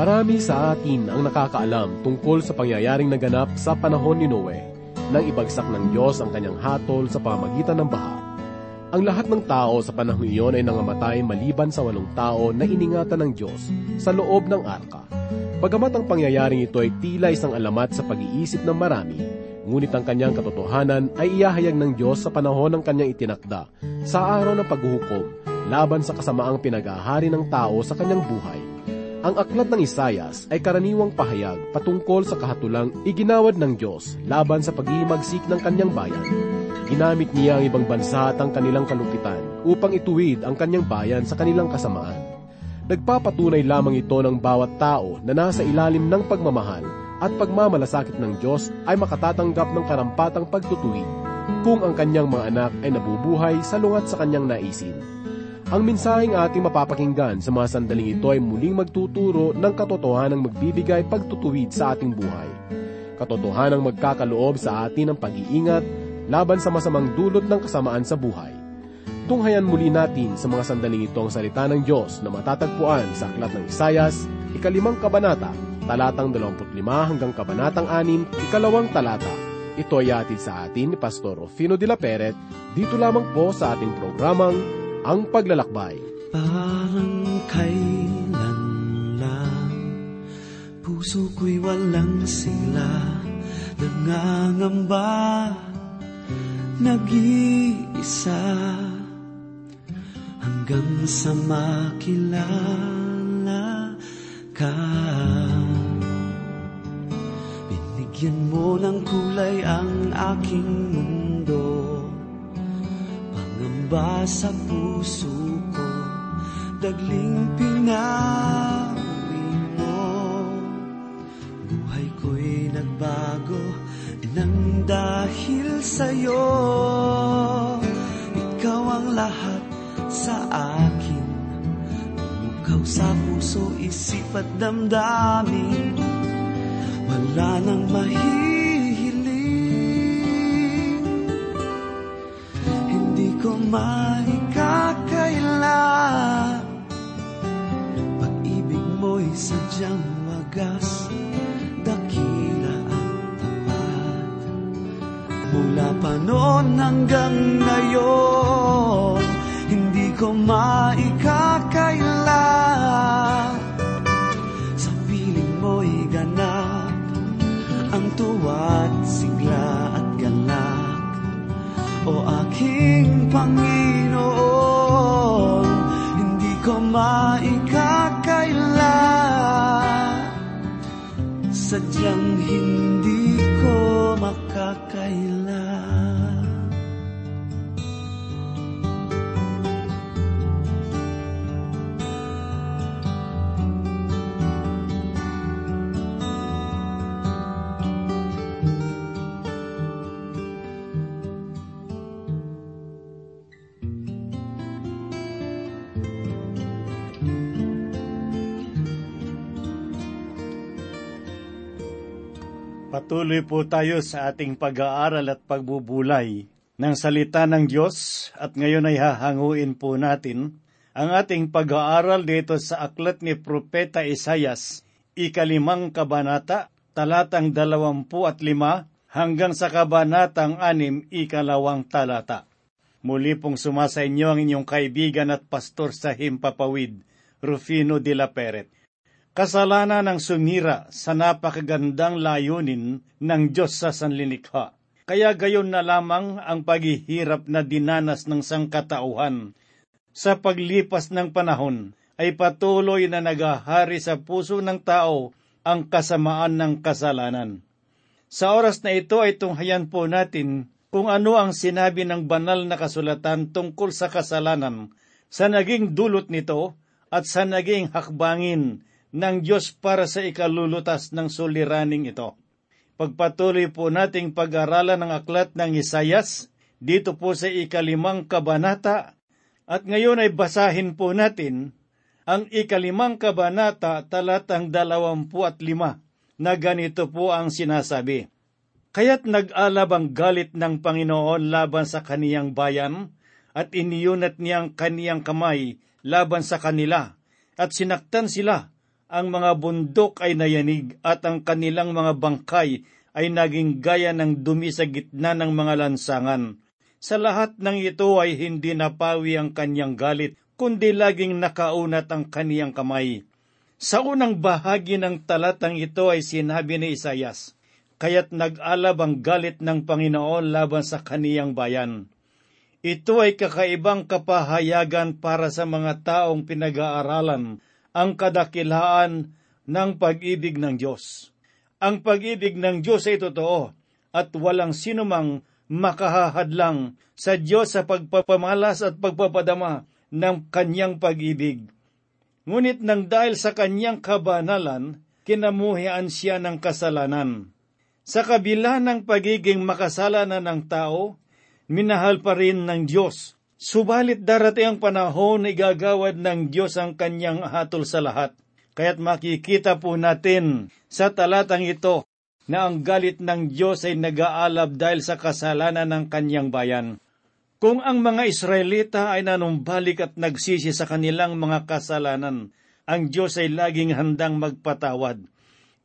Marami sa atin ang nakakaalam tungkol sa pangyayaring naganap sa panahon ni Noe nang ibagsak ng Diyos ang kanyang hatol sa pamagitan ng baha. Ang lahat ng tao sa panahon iyon ay nangamatay maliban sa walong tao na iningatan ng Diyos sa loob ng arka. Bagamat ang pangyayaring ito ay tila isang alamat sa pag-iisip ng marami, ngunit ang kanyang katotohanan ay iyahayag ng Diyos sa panahon ng kanyang itinakda sa araw ng paghuhukom laban sa kasamaang pinag-ahari ng tao sa kanyang buhay ang aklat ng Isayas ay karaniwang pahayag patungkol sa kahatulang iginawad ng Diyos laban sa paghihimagsik ng kanyang bayan. Ginamit niya ang ibang bansa at ang kanilang kalupitan upang ituwid ang kanyang bayan sa kanilang kasamaan. Nagpapatunay lamang ito ng bawat tao na nasa ilalim ng pagmamahal at pagmamalasakit ng Diyos ay makatatanggap ng karampatang pagtutuwid kung ang kanyang mga anak ay nabubuhay sa lungat sa kanyang naisin. Ang mensaheng ating mapapakinggan sa mga sandaling ito ay muling magtuturo ng katotohanang magbibigay pagtutuwid sa ating buhay. Katotohanang magkakaloob sa atin ng pag-iingat laban sa masamang dulot ng kasamaan sa buhay. Tunghayan muli natin sa mga sandaling ito ang salita ng Diyos na matatagpuan sa Aklat ng Isayas, ikalimang kabanata, talatang 25 hanggang kabanatang 6, ikalawang talata. Ito ay atid sa atin ni Pastor Rufino de la Peret, dito lamang po sa ating programang ang paglalakbay. Parang kailan lang Puso ko'y walang sigla Nangangamba Nag-iisa. Hanggang sa makilala ka. Binigyan mo ng kulay ang aking mundo ba sa puso ko. Dagling pinawi mo. Buhay ko'y nagbago Nang dahil sa'yo. Ikaw ang lahat sa akin. Umukaw sa puso, isip at damdamin. Wala nang mahirap maikakaila Pag-ibig mo'y sadyang wagas Dakila ang tapat. Mula pa noon hanggang ngayon Patuloy po tayo sa ating pag-aaral at pagbubulay ng salita ng Diyos at ngayon ay hahanguin po natin ang ating pag-aaral dito sa aklat ni Propeta Isayas, ikalimang kabanata, talatang dalawampu at lima hanggang sa kabanatang anim, ikalawang talata. Muli pong sumasa inyo ang inyong kaibigan at pastor sa Himpapawid, Rufino de la Peret kasalanan ng sumira sa napakagandang layunin ng Diyos sa sanlinikha. Kaya gayon na lamang ang paghihirap na dinanas ng sangkatauhan. Sa paglipas ng panahon ay patuloy na nagahari sa puso ng tao ang kasamaan ng kasalanan. Sa oras na ito ay tunghayan po natin kung ano ang sinabi ng banal na kasulatan tungkol sa kasalanan, sa naging dulot nito at sa naging hakbangin ng Diyos para sa ikalulutas ng suliraning ito. Pagpatuloy po nating pag-aralan ng aklat ng Isayas dito po sa ikalimang kabanata at ngayon ay basahin po natin ang ikalimang kabanata talatang dalawampu at lima na ganito po ang sinasabi. Kaya't nag-alab ang galit ng Panginoon laban sa kaniyang bayan at iniyunat niyang kaniyang kamay laban sa kanila at sinaktan sila ang mga bundok ay nayanig at ang kanilang mga bangkay ay naging gaya ng dumi sa gitna ng mga lansangan. Sa lahat ng ito ay hindi napawi ang kanyang galit, kundi laging nakaunat ang kaniyang kamay. Sa unang bahagi ng talatang ito ay sinabi ni Isayas, Kaya't nag-alab ang galit ng Panginoon laban sa kaniyang bayan. Ito ay kakaibang kapahayagan para sa mga taong pinag-aaralan ang kadakilaan ng pag-ibig ng Diyos. Ang pag-ibig ng Diyos ay totoo at walang sinumang makahahadlang sa Diyos sa pagpapamalas at pagpapadama ng kanyang pag-ibig. Ngunit nang dahil sa kanyang kabanalan, kinamuhian siya ng kasalanan. Sa kabila ng pagiging makasalanan ng tao, minahal pa rin ng Diyos Subalit darating ang panahon na igagawad ng Diyos ang kanyang hatol sa lahat. Kaya't makikita po natin sa talatang ito na ang galit ng Diyos ay nag-aalab dahil sa kasalanan ng kanyang bayan. Kung ang mga Israelita ay nanumbalik at nagsisi sa kanilang mga kasalanan, ang Diyos ay laging handang magpatawad.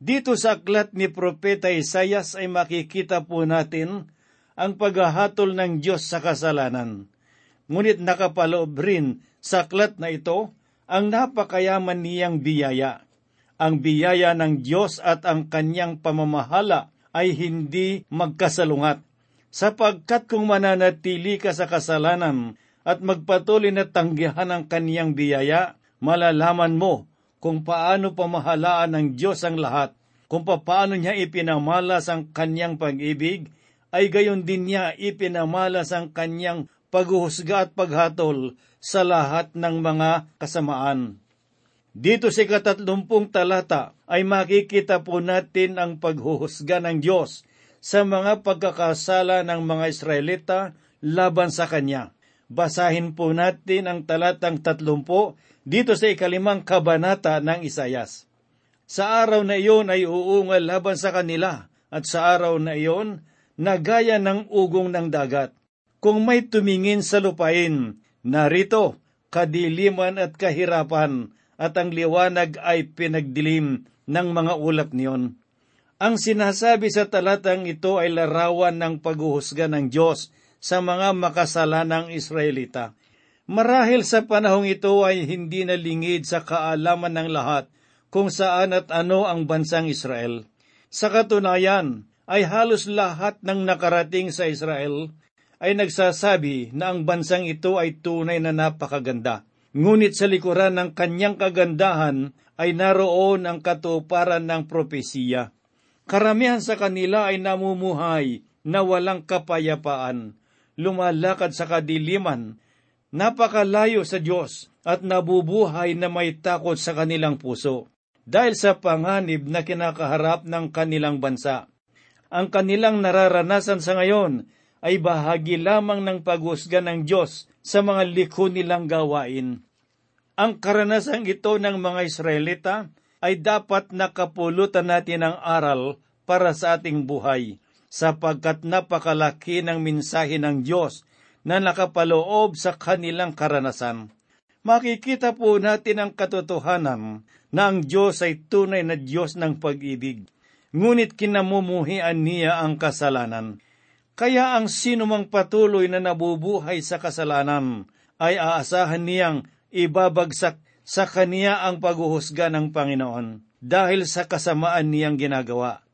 Dito sa aklat ni Propeta Isayas ay makikita po natin ang paghahatol ng Diyos sa kasalanan ngunit nakapaloob rin sa aklat na ito ang napakayaman niyang biyaya. Ang biyaya ng Diyos at ang kanyang pamamahala ay hindi magkasalungat, sapagkat kung mananatili ka sa kasalanan at magpatuloy na tanggihan ang kanyang biyaya, malalaman mo kung paano pamahalaan ng Diyos ang lahat, kung paano niya ipinamalas ang kanyang pag-ibig, ay gayon din niya ipinamalas ang kanyang paghuhusga at paghatol sa lahat ng mga kasamaan. Dito sa katatlumpung talata ay makikita po natin ang paghuhusga ng Diyos sa mga pagkakasala ng mga Israelita laban sa Kanya. Basahin po natin ang talatang tatlumpo dito sa ikalimang kabanata ng Isayas. Sa araw na iyon ay uungal laban sa kanila at sa araw na iyon nagaya ng ugong ng dagat kung may tumingin sa lupain, narito, kadiliman at kahirapan, at ang liwanag ay pinagdilim ng mga ulap niyon. Ang sinasabi sa talatang ito ay larawan ng paghuhusga ng Diyos sa mga makasalanang Israelita. Marahil sa panahong ito ay hindi nalingid sa kaalaman ng lahat kung saan at ano ang bansang Israel. Sa katunayan, ay halos lahat ng nakarating sa Israel ay nagsasabi na ang bansang ito ay tunay na napakaganda. Ngunit sa likuran ng kanyang kagandahan ay naroon ang katuparan ng propesiya. Karamihan sa kanila ay namumuhay na walang kapayapaan, lumalakad sa kadiliman, napakalayo sa Diyos at nabubuhay na may takot sa kanilang puso dahil sa panganib na kinakaharap ng kanilang bansa. Ang kanilang nararanasan sa ngayon ay bahagi lamang ng paghusga ng Diyos sa mga likho nilang gawain. Ang karanasang ito ng mga Israelita ay dapat nakapulutan natin ang aral para sa ating buhay, sapagkat napakalaki ng minsahe ng Diyos na nakapaloob sa kanilang karanasan. Makikita po natin ang katotohanan na ang Diyos ay tunay na Diyos ng pag-ibig, ngunit kinamumuhian niya ang kasalanan. Kaya ang sinumang patuloy na nabubuhay sa kasalanan ay aasahan niyang ibabagsak sa kaniya ang paghuhusga ng Panginoon dahil sa kasamaan niyang ginagawa.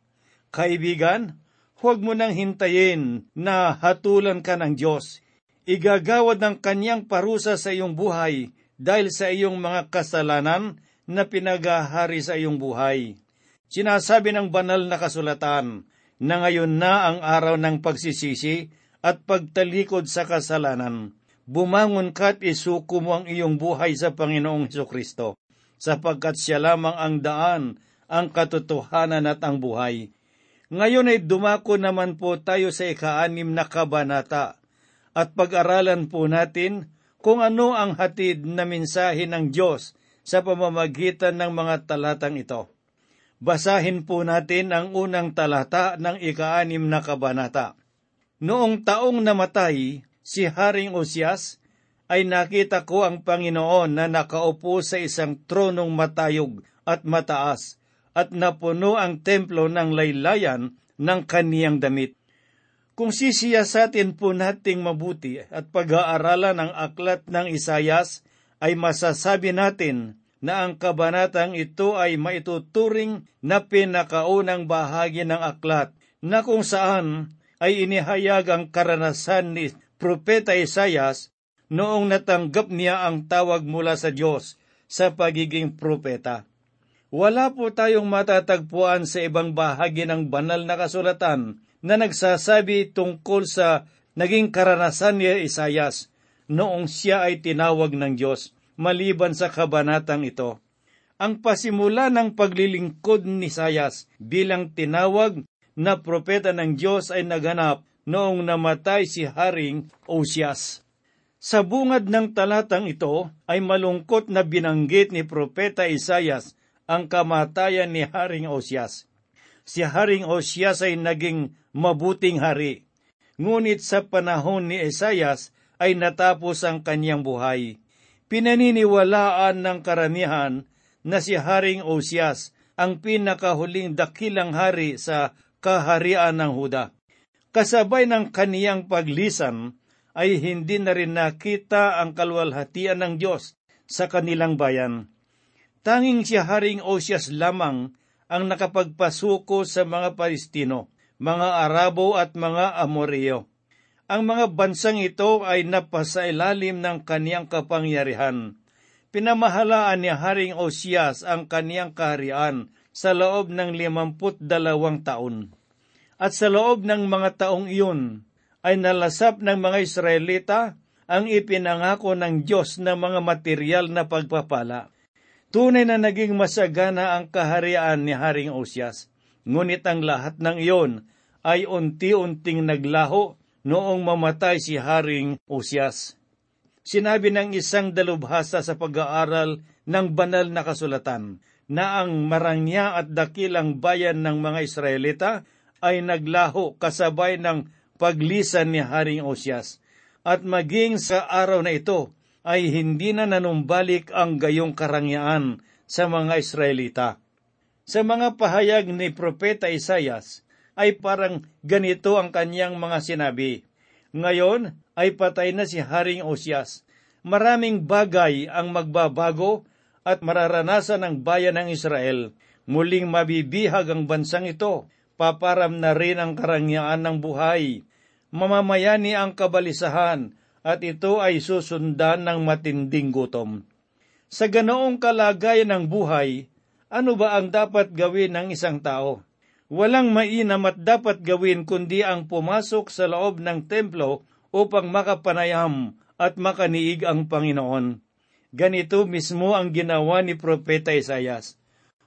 Kaibigan, huwag mo nang hintayin na hatulan ka ng Diyos. Igagawad ng kanyang parusa sa iyong buhay dahil sa iyong mga kasalanan na pinagahari sa iyong buhay. Sinasabi ng banal na kasulatan, na ngayon na ang araw ng pagsisisi at pagtalikod sa kasalanan. Bumangon ka at isuko mo ang iyong buhay sa Panginoong Heso Kristo, sapagkat siya lamang ang daan, ang katotohanan at ang buhay. Ngayon ay dumako naman po tayo sa ikaanim na kabanata at pag-aralan po natin kung ano ang hatid na mensahe ng Diyos sa pamamagitan ng mga talatang ito. Basahin po natin ang unang talata ng ikaanim na kabanata. Noong taong namatay si Haring Osias, ay nakita ko ang Panginoon na nakaupo sa isang tronong matayog at mataas, at napuno ang templo ng laylayan ng kaniyang damit. Kung sisiyasatin po nating mabuti at pag-aaralan ang aklat ng Isayas, ay masasabi natin na ang kabanatang ito ay maituturing na pinakaunang bahagi ng aklat na kung saan ay inihayag ang karanasan ni Propeta Isayas noong natanggap niya ang tawag mula sa Diyos sa pagiging propeta. Wala po tayong matatagpuan sa ibang bahagi ng banal na kasulatan na nagsasabi tungkol sa naging karanasan ni Isayas noong siya ay tinawag ng Diyos maliban sa kabanatang ito. Ang pasimula ng paglilingkod ni Sayas bilang tinawag na propeta ng Diyos ay naganap noong namatay si Haring Osias. Sa bungad ng talatang ito ay malungkot na binanggit ni Propeta Isayas ang kamatayan ni Haring Osias. Si Haring Osias ay naging mabuting hari. Ngunit sa panahon ni Isayas ay natapos ang kanyang buhay pinaniniwalaan ng karamihan na si Haring Osias ang pinakahuling dakilang hari sa kaharian ng Huda. Kasabay ng kaniyang paglisan ay hindi na rin nakita ang kalwalhatian ng Diyos sa kanilang bayan. Tanging si Haring Osias lamang ang nakapagpasuko sa mga Palestino, mga Arabo at mga Amoreo. Ang mga bansang ito ay napasailalim ng kaniyang kapangyarihan. Pinamahalaan ni Haring Osias ang kaniyang kaharian sa loob ng limamput dalawang taon. At sa loob ng mga taong iyon ay nalasap ng mga Israelita ang ipinangako ng Diyos na mga material na pagpapala. Tunay na naging masagana ang kaharian ni Haring Osias, ngunit ang lahat ng iyon ay unti-unting naglaho noong mamatay si Haring Usyas. Sinabi ng isang dalubhasa sa pag-aaral ng banal na kasulatan na ang marangya at dakilang bayan ng mga Israelita ay naglaho kasabay ng paglisan ni Haring Usyas. At maging sa araw na ito ay hindi na nanumbalik ang gayong karangyaan sa mga Israelita. Sa mga pahayag ni Propeta Isayas, ay parang ganito ang kanyang mga sinabi. Ngayon ay patay na si Haring Osias. Maraming bagay ang magbabago at mararanasan ng bayan ng Israel. Muling mabibihag ang bansang ito. Paparam na rin ang karangyaan ng buhay. Mamamayani ang kabalisahan at ito ay susundan ng matinding gutom. Sa ganoong kalagayan ng buhay, ano ba ang dapat gawin ng isang tao? Walang mainam at dapat gawin kundi ang pumasok sa loob ng templo upang makapanayam at makaniig ang Panginoon. Ganito mismo ang ginawa ni Propeta Isayas.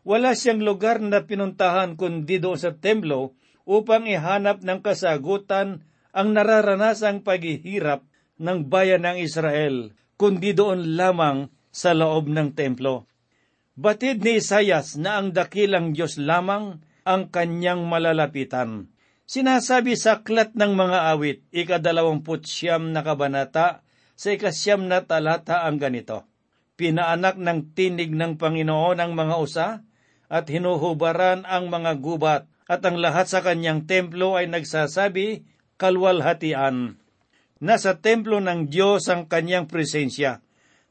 Wala siyang lugar na pinuntahan kundi doon sa templo upang ihanap ng kasagutan ang nararanasang paghihirap ng bayan ng Israel, kundi doon lamang sa loob ng templo. Batid ni Isayas na ang dakilang Diyos lamang ang kanyang malalapitan. Sinasabi sa aklat ng mga awit, ikadalawamput siyam na kabanata, sa ikasyam na talata ang ganito. Pinaanak ng tinig ng Panginoon ang mga usa, at hinuhubaran ang mga gubat, at ang lahat sa kanyang templo ay nagsasabi, kalwalhatian. Nasa templo ng Diyos ang kanyang presensya.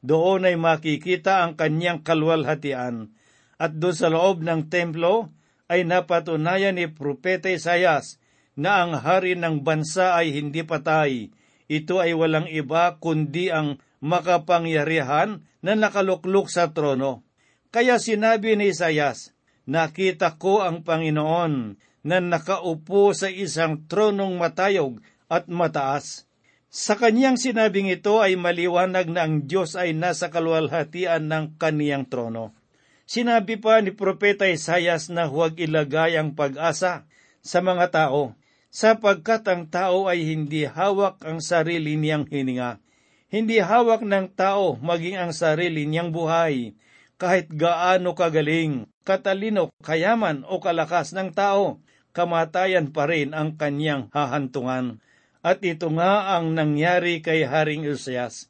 Doon ay makikita ang kanyang kalwalhatian. At doon sa loob ng templo ay napatunayan ni Propeta Isayas na ang hari ng bansa ay hindi patay. Ito ay walang iba kundi ang makapangyarihan na nakaluklok sa trono. Kaya sinabi ni Isayas, Nakita ko ang Panginoon na nakaupo sa isang tronong matayog at mataas. Sa kanyang sinabing ito ay maliwanag na ang Diyos ay nasa kalwalhatian ng kaniyang trono. Sinabi pa ni Propeta Isayas na huwag ilagay ang pag-asa sa mga tao, sapagkat ang tao ay hindi hawak ang sarili niyang hininga. Hindi hawak ng tao maging ang sarili niyang buhay, kahit gaano kagaling, katalino, kayaman o kalakas ng tao, kamatayan pa rin ang kanyang hahantungan. At ito nga ang nangyari kay Haring Usias.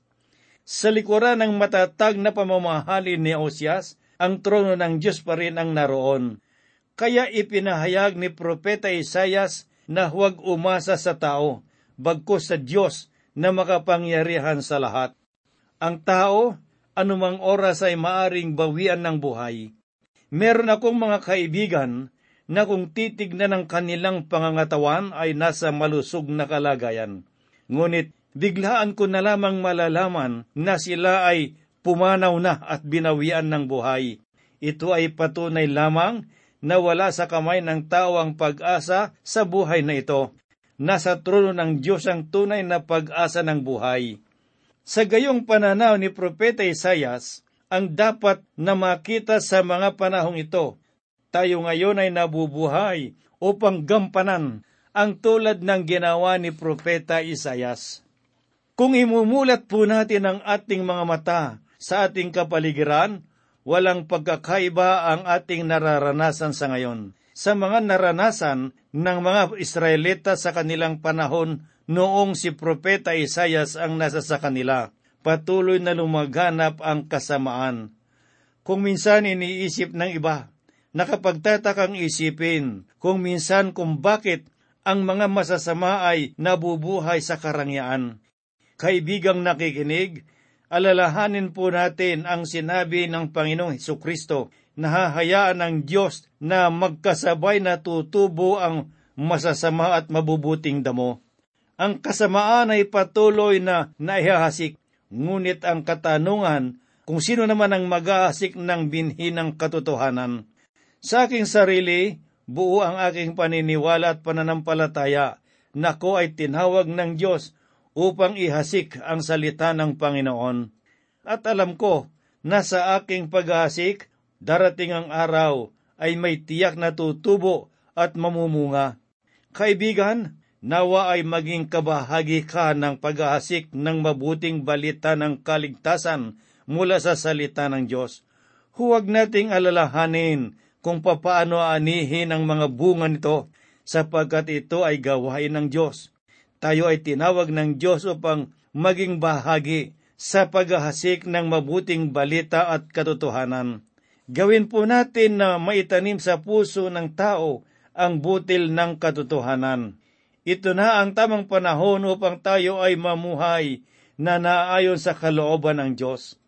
Sa likuran ng matatag na pamamahalin ni Osias, ang trono ng Diyos pa rin ang naroon. Kaya ipinahayag ni Propeta Isayas na huwag umasa sa tao, bagkus sa Diyos na makapangyarihan sa lahat. Ang tao, anumang oras ay maaring bawian ng buhay. Meron akong mga kaibigan na kung titignan ng kanilang pangangatawan ay nasa malusog na kalagayan. Ngunit biglaan ko na lamang malalaman na sila ay pumanaw na at binawian ng buhay. Ito ay patunay lamang na wala sa kamay ng tao ang pag-asa sa buhay na ito. Nasa trono ng Diyos ang tunay na pag-asa ng buhay. Sa gayong pananaw ni Propeta Isayas, ang dapat na makita sa mga panahong ito tayo ngayon ay nabubuhay upang gampanan ang tulad ng ginawa ni Propeta Isayas. Kung imumulat po natin ang ating mga mata sa ating kapaligiran, walang pagkakaiba ang ating nararanasan sa ngayon. Sa mga naranasan ng mga Israelita sa kanilang panahon noong si Propeta Isayas ang nasa sa kanila, patuloy na lumaganap ang kasamaan. Kung minsan iniisip ng iba, nakapagtatakang isipin kung minsan kung bakit ang mga masasama ay nabubuhay sa karangyaan. Kaibigang nakikinig, alalahanin po natin ang sinabi ng Panginoong Heso Kristo na hahayaan ng Diyos na magkasabay na tutubo ang masasama at mabubuting damo. Ang kasamaan ay patuloy na naihahasik, ngunit ang katanungan kung sino naman ang mag-aasik ng binhi ng katotohanan. Sa aking sarili, buo ang aking paniniwala at pananampalataya na ko ay tinawag ng Diyos upang ihasik ang salita ng Panginoon. At alam ko na sa aking paghahasik, darating ang araw ay may tiyak na tutubo at mamumunga. Kaibigan, nawa ay maging kabahagi ka ng paghahasik ng mabuting balita ng kaligtasan mula sa salita ng Diyos. Huwag nating alalahanin kung papaano anihin ang mga bunga nito sapagkat ito ay gawain ng Diyos. Tayo ay tinawag ng Diyos upang maging bahagi sa paghahasik ng mabuting balita at katotohanan. Gawin po natin na maitanim sa puso ng tao ang butil ng katotohanan. Ito na ang tamang panahon upang tayo ay mamuhay na naayon sa kalooban ng Diyos.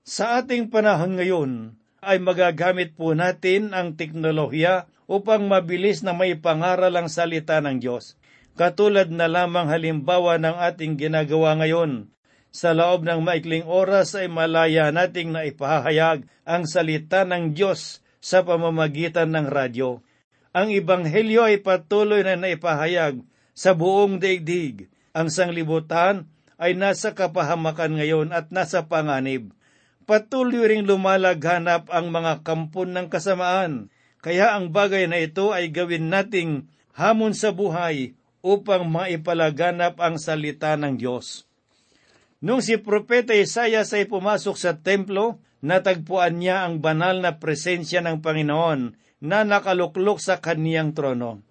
Sa ating panahon ngayon, ay magagamit po natin ang teknolohiya upang mabilis na may pangaral ang salita ng Diyos. Katulad na lamang halimbawa ng ating ginagawa ngayon. Sa loob ng maikling oras ay malaya nating na ipahayag ang salita ng Diyos sa pamamagitan ng radyo. Ang Ibanghelyo ay patuloy na naipahayag sa buong daigdig. Ang sanglibutan ay nasa kapahamakan ngayon at nasa panganib patuloy ring lumalaghanap ang mga kampon ng kasamaan. Kaya ang bagay na ito ay gawin nating hamon sa buhay upang maipalaganap ang salita ng Diyos. Nung si Propeta Isayas ay pumasok sa templo, natagpuan niya ang banal na presensya ng Panginoon na nakaluklok sa kaniyang trono.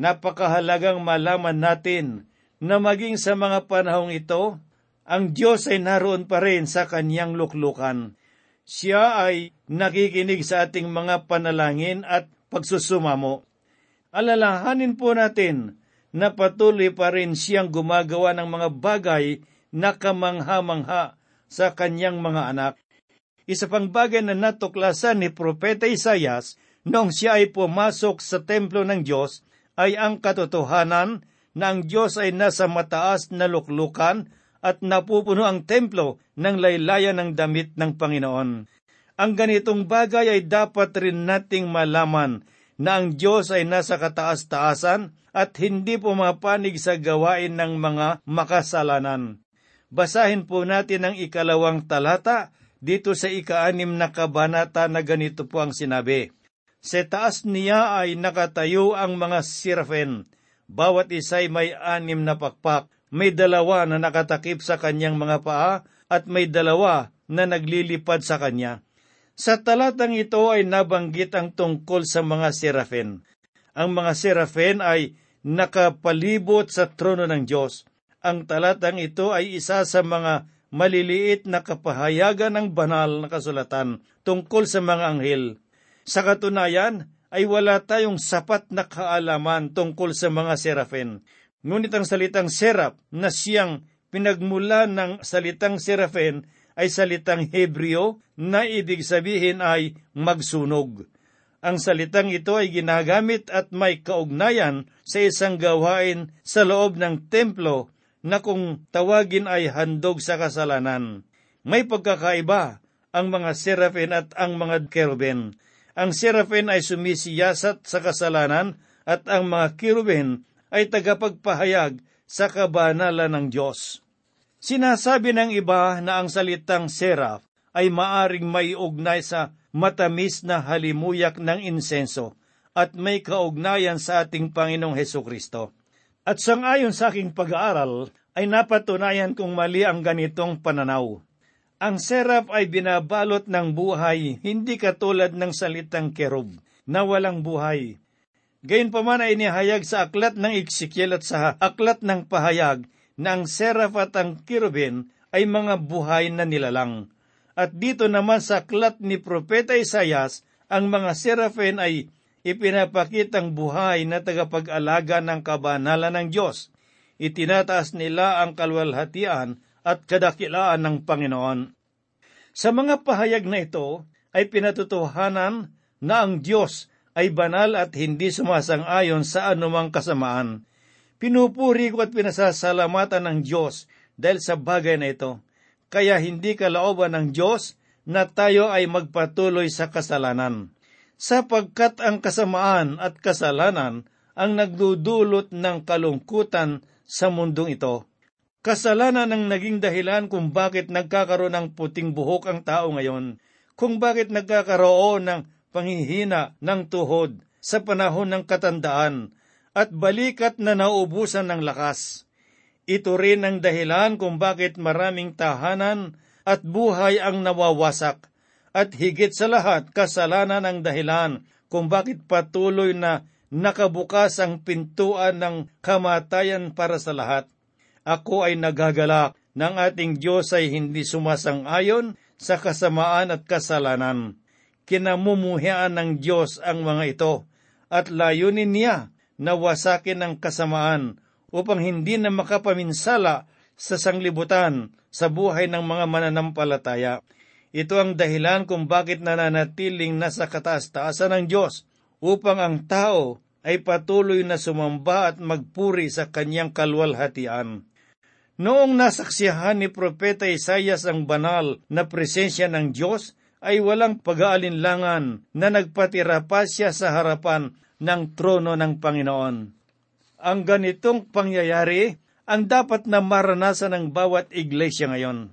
Napakahalagang malaman natin na maging sa mga panahong ito, ang Diyos ay naroon pa rin sa kanyang luklukan. Siya ay nakikinig sa ating mga panalangin at pagsusumamo. Alalahanin po natin na patuloy pa rin siyang gumagawa ng mga bagay na kamangha-mangha sa kanyang mga anak. Isa pang bagay na natuklasan ni Propeta Isayas noong siya ay pumasok sa templo ng Diyos ay ang katotohanan na ang Diyos ay nasa mataas na luklukan at napupuno ang templo ng laylayan ng damit ng Panginoon. Ang ganitong bagay ay dapat rin nating malaman na ang Diyos ay nasa kataas-taasan at hindi pumapanig sa gawain ng mga makasalanan. Basahin po natin ang ikalawang talata dito sa ikaanim na kabanata na ganito po ang sinabi. Sa taas niya ay nakatayo ang mga sirafen, bawat isa'y may anim na pakpak, may dalawa na nakatakip sa kanyang mga paa at may dalawa na naglilipad sa kanya. Sa talatang ito ay nabanggit ang tungkol sa mga serafen. Ang mga serafen ay nakapalibot sa trono ng Diyos. Ang talatang ito ay isa sa mga maliliit na kapahayagan ng banal na kasulatan tungkol sa mga anghel. Sa katunayan, ay wala tayong sapat na kaalaman tungkol sa mga serafin. Ngunit ang salitang serap na siyang pinagmula ng salitang serafin ay salitang Hebreo na ibig sabihin ay magsunog. Ang salitang ito ay ginagamit at may kaugnayan sa isang gawain sa loob ng templo na kung tawagin ay handog sa kasalanan. May pagkakaiba ang mga serafin at ang mga kerubin. Ang serafin ay sumisiyasat sa kasalanan at ang mga kerubin ay tagapagpahayag sa kabanalan ng Diyos. Sinasabi ng iba na ang salitang seraph ay maaring maiugnay sa matamis na halimuyak ng insenso at may kaugnayan sa ating Panginoong Heso Kristo. At sangayon sa aking pag-aaral, ay napatunayan kong mali ang ganitong pananaw. Ang serap ay binabalot ng buhay, hindi katulad ng salitang kerub, na walang buhay. Gayunpaman ay inihayag sa aklat ng Ezekiel at sa aklat ng pahayag na ang serap at ang kirubin ay mga buhay na nilalang. At dito naman sa aklat ni Propeta Isayas, ang mga serafin ay ipinapakitang buhay na tagapag-alaga ng kabanalan ng Diyos. Itinataas nila ang kalwalhatian at kadakilaan ng Panginoon. Sa mga pahayag na ito ay pinatutuhanan na ang Diyos ay banal at hindi sumasang-ayon sa anumang kasamaan. Pinupuri ko at pinasasalamatan ng Diyos dahil sa bagay na ito kaya hindi kalooban ng Diyos na tayo ay magpatuloy sa kasalanan, sapagkat ang kasamaan at kasalanan ang nagdudulot ng kalungkutan sa mundong ito. Kasalanan ang naging dahilan kung bakit nagkakaroon ng puting buhok ang tao ngayon, kung bakit nagkakaroon ng panghihina ng tuhod sa panahon ng katandaan at balikat na naubusan ng lakas. Ito rin ang dahilan kung bakit maraming tahanan at buhay ang nawawasak. At higit sa lahat, kasalanan ang dahilan kung bakit patuloy na nakabukas ang pintuan ng kamatayan para sa lahat. Ako ay nagagalak ng ating Diyos ay hindi sumasang-ayon sa kasamaan at kasalanan. Kinamumuhian ng Diyos ang mga ito at layunin niya na wasakin ang kasamaan upang hindi na makapaminsala sa sanglibutan sa buhay ng mga mananampalataya. Ito ang dahilan kung bakit nananatiling nasa kataas-taasan ng Diyos upang ang tao ay patuloy na sumamba at magpuri sa kanyang kalwalhatian. Noong nasaksihan ni Propeta Isayas ang banal na presensya ng Diyos, ay walang pag-aalinlangan na nagpatira pa siya sa harapan ng trono ng Panginoon. Ang ganitong pangyayari ang dapat na maranasan ng bawat iglesia ngayon.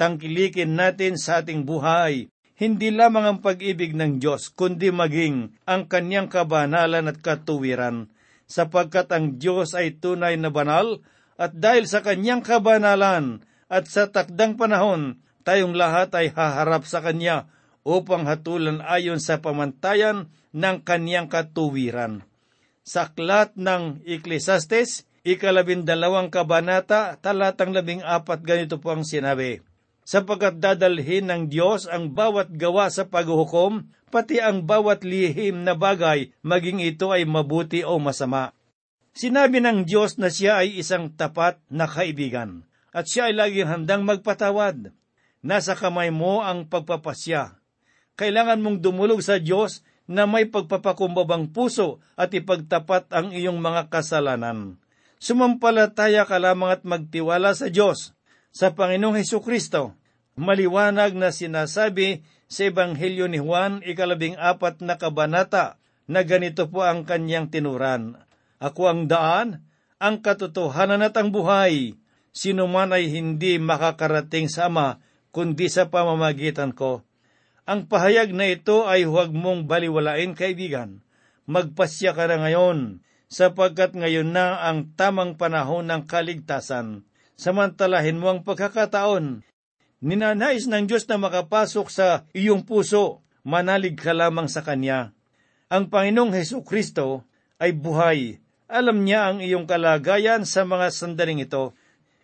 Tangkilikin natin sa ating buhay hindi lamang ang pag-ibig ng Diyos, kundi maging ang kanyang kabanalan at katuwiran, sapagkat ang Diyos ay tunay na banal, at dahil sa kanyang kabanalan at sa takdang panahon, tayong lahat ay haharap sa Kanya upang hatulan ayon sa pamantayan ng Kanyang katuwiran. Sa aklat ng Ecclesiastes, ikalabindalawang kabanata, talatang labing apat, ganito po ang sinabi. Sapagkat dadalhin ng Diyos ang bawat gawa sa paghuhukom, pati ang bawat lihim na bagay, maging ito ay mabuti o masama. Sinabi ng Diyos na siya ay isang tapat na kaibigan, at siya ay laging handang magpatawad. Nasa kamay mo ang pagpapasya. Kailangan mong dumulog sa Diyos na may pagpapakumbabang puso at ipagtapat ang iyong mga kasalanan. Sumampalataya ka lamang at magtiwala sa Diyos, sa Panginoong Heso Kristo. Maliwanag na sinasabi sa Ebanghelyo ni Juan, ikalabing apat na kabanata, na ganito po ang kanyang tinuran. Ako ang daan, ang katotohanan at ang buhay. Sino man ay hindi makakarating sa Ama, kundi sa pamamagitan ko. Ang pahayag na ito ay huwag mong baliwalain, kaibigan. Magpasya ka na ngayon, sapagkat ngayon na ang tamang panahon ng kaligtasan. Samantalahin mo ang pagkakataon. Ninanais ng Diyos na makapasok sa iyong puso, manalig ka lamang sa Kanya. Ang Panginoong Heso Kristo ay buhay. Alam niya ang iyong kalagayan sa mga sandaling ito.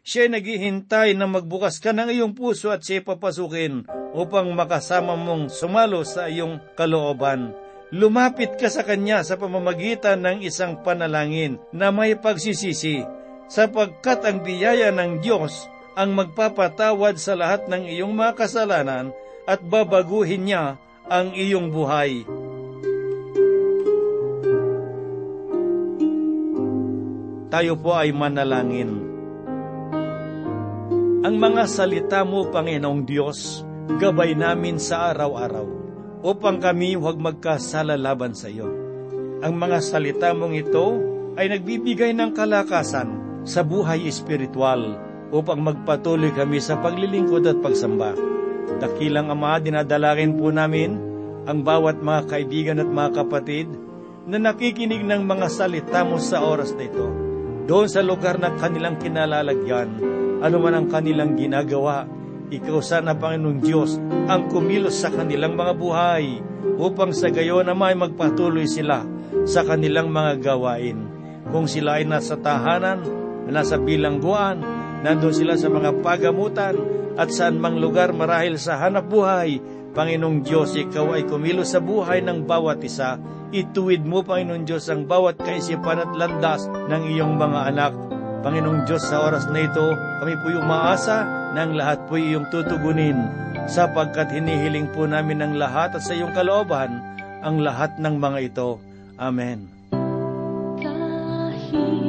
Siya naghihintay na magbukas ka ng iyong puso at siya papasukin upang makasama mong sumalo sa iyong kalooban. Lumapit ka sa Kanya sa pamamagitan ng isang panalangin na may pagsisisi, sapagkat ang biyaya ng Diyos ang magpapatawad sa lahat ng iyong mga kasalanan at babaguhin niya ang iyong buhay. Tayo po ay manalangin. Ang mga salita mo, Panginoong Diyos, gabay namin sa araw-araw upang kami huwag magkasala laban sa iyo. Ang mga salita mong ito ay nagbibigay ng kalakasan sa buhay espiritual upang magpatuloy kami sa paglilingkod at pagsamba. Dakilang Ama, dinadalangin po namin ang bawat mga kaibigan at mga kapatid na nakikinig ng mga salita mo sa oras na ito. Doon sa lugar na kanilang kinalalagyan, ano man ang kanilang ginagawa, ikaw sana, Panginoong Diyos, ang kumilos sa kanilang mga buhay upang sa gayon na may magpatuloy sila sa kanilang mga gawain. Kung sila ay nasa tahanan, nasa bilangguan, nandun sila sa mga pagamutan at saan mang lugar marahil sa hanap buhay, Panginoong Diyos, Ikaw ay kumilos sa buhay ng bawat isa. Ituwid mo, Panginoong Diyos, ang bawat kaisipan at landas ng iyong mga anak. Panginoong Diyos, sa oras na ito, kami po yung maasa na ang lahat po iyong tutugunin sapagkat hinihiling po namin ang lahat at sa iyong kalooban ang lahat ng mga ito. Amen. Kahit